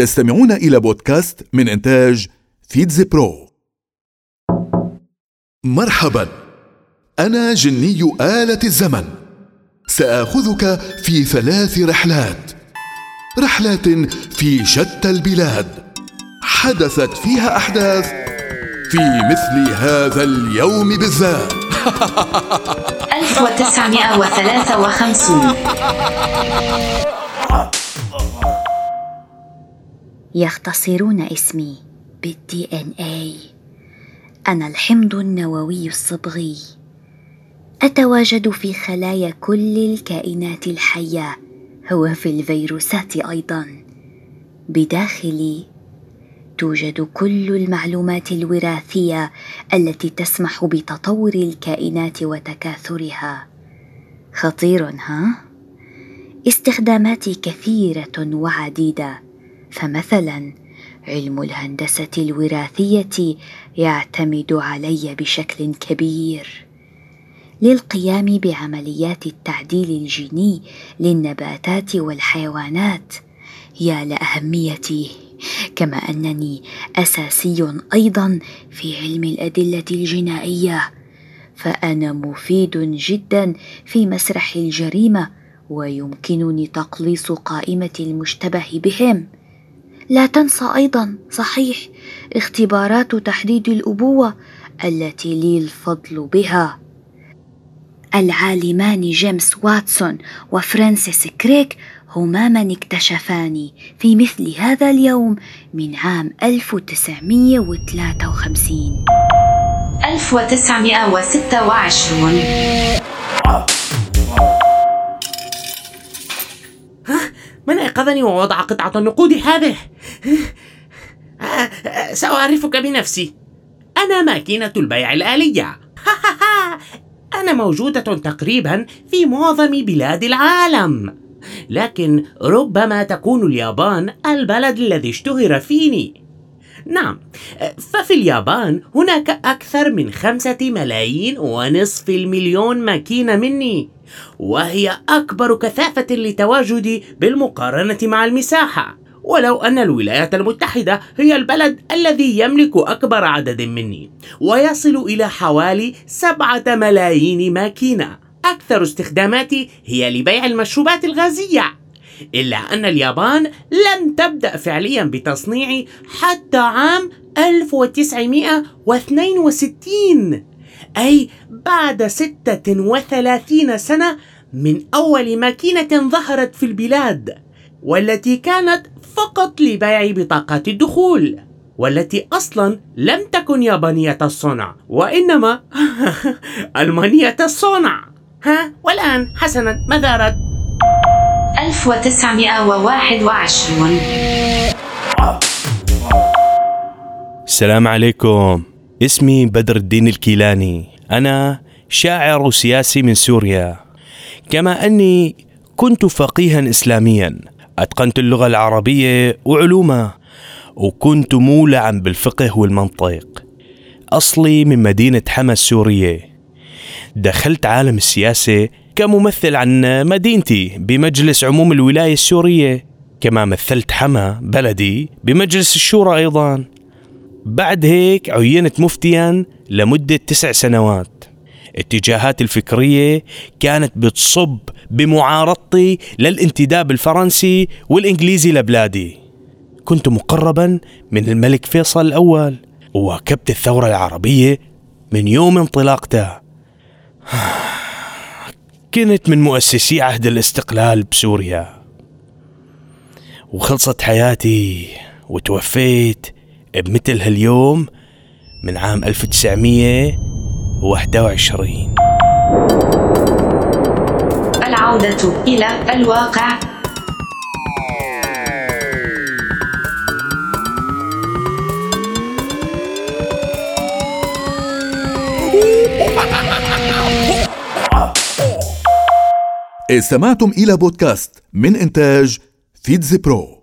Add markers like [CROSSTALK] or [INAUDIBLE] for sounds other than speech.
تستمعون إلى بودكاست من إنتاج فيتز برو. مرحبا. أنا جني آلة الزمن. سآخذك في ثلاث رحلات. رحلات في شتى البلاد. حدثت فيها أحداث في مثل هذا اليوم بالذات. 1953 يختصرون اسمي بالدي ان اي أنا الحمض النووي الصبغي. أتواجد في خلايا كل الكائنات الحية. وفي الفيروسات أيضا. بداخلي توجد كل المعلومات الوراثية التي تسمح بتطور الكائنات وتكاثرها. خطير ها؟ استخداماتي كثيرة وعديدة. فمثلا علم الهندسة الوراثية يعتمد علي بشكل كبير. للقيام بعمليات التعديل الجيني للنباتات والحيوانات يا لأهميتي كما أنني أساسي أيضا في علم الأدلة الجنائية. فأنا مفيد جدا في مسرح الجريمة ويمكنني تقليص قائمة المشتبه بهم. لا تنسى أيضا صحيح اختبارات تحديد الأبوة التي لي الفضل بها. العالمان جيمس واتسون وفرانسيس كريك هما من اكتشفاني في مثل هذا اليوم من عام 1953 1926 من أيقظني ووضع قطعة النقود هذه؟ [LAUGHS] سأعرفك بنفسي. أنا ماكينة البيع الآلية. [LAUGHS] أنا موجودة تقريبا في معظم بلاد العالم. لكن ربما تكون اليابان البلد الذي اشتهر فيني. نعم ففي اليابان هناك أكثر من خمسة ملايين ونصف المليون ماكينة مني وهي أكبر كثافة لتواجدي بالمقارنة مع المساحة. ولو أن الولايات المتحدة هي البلد الذي يملك أكبر عدد مني ويصل إلى حوالي سبعة ملايين ماكينة. أكثر استخداماتي هي لبيع المشروبات الغازية إلا أن اليابان لم تبدأ فعليا بتصنيعي حتى عام 1962 أي بعد 36 سنة من أول ماكينة ظهرت في البلاد. والتي كانت فقط لبيع بطاقات الدخول والتي أصلا لم تكن يابانية الصنع وإنما [LAUGHS] ألمانية الصنع. ها والآن حسنا ماذا اردت 1921 السلام عليكم. اسمي بدر الدين الكيلاني. أنا شاعر وسياسي من سوريا. كما أني كنت فقيها إسلاميا. أتقنت اللغة العربية وعلومها وكنت مولعا بالفقه والمنطق. أصلي من مدينة حما السورية. دخلت عالم السياسة كممثل عن مدينتي بمجلس عموم الولاية السورية. كما مثلت حما بلدي بمجلس الشورى أيضا. بعد هيك عينت مفتيا لمدة تسع سنوات. اتجاهاتي الفكرية كانت بتصب بمعارضتي للانتداب الفرنسي والإنجليزي لبلادي. كنت مقربا من الملك فيصل الأول وواكبت الثورة العربية من يوم انطلاقتها [SIGHS] كنت من مؤسسي عهد الاستقلال بسوريا. وخلصت حياتي وتوفيت بمثل هاليوم من عام 1921 العودة إلى الواقع. استمعتم إلى بودكاست من إنتاج فيتز برو.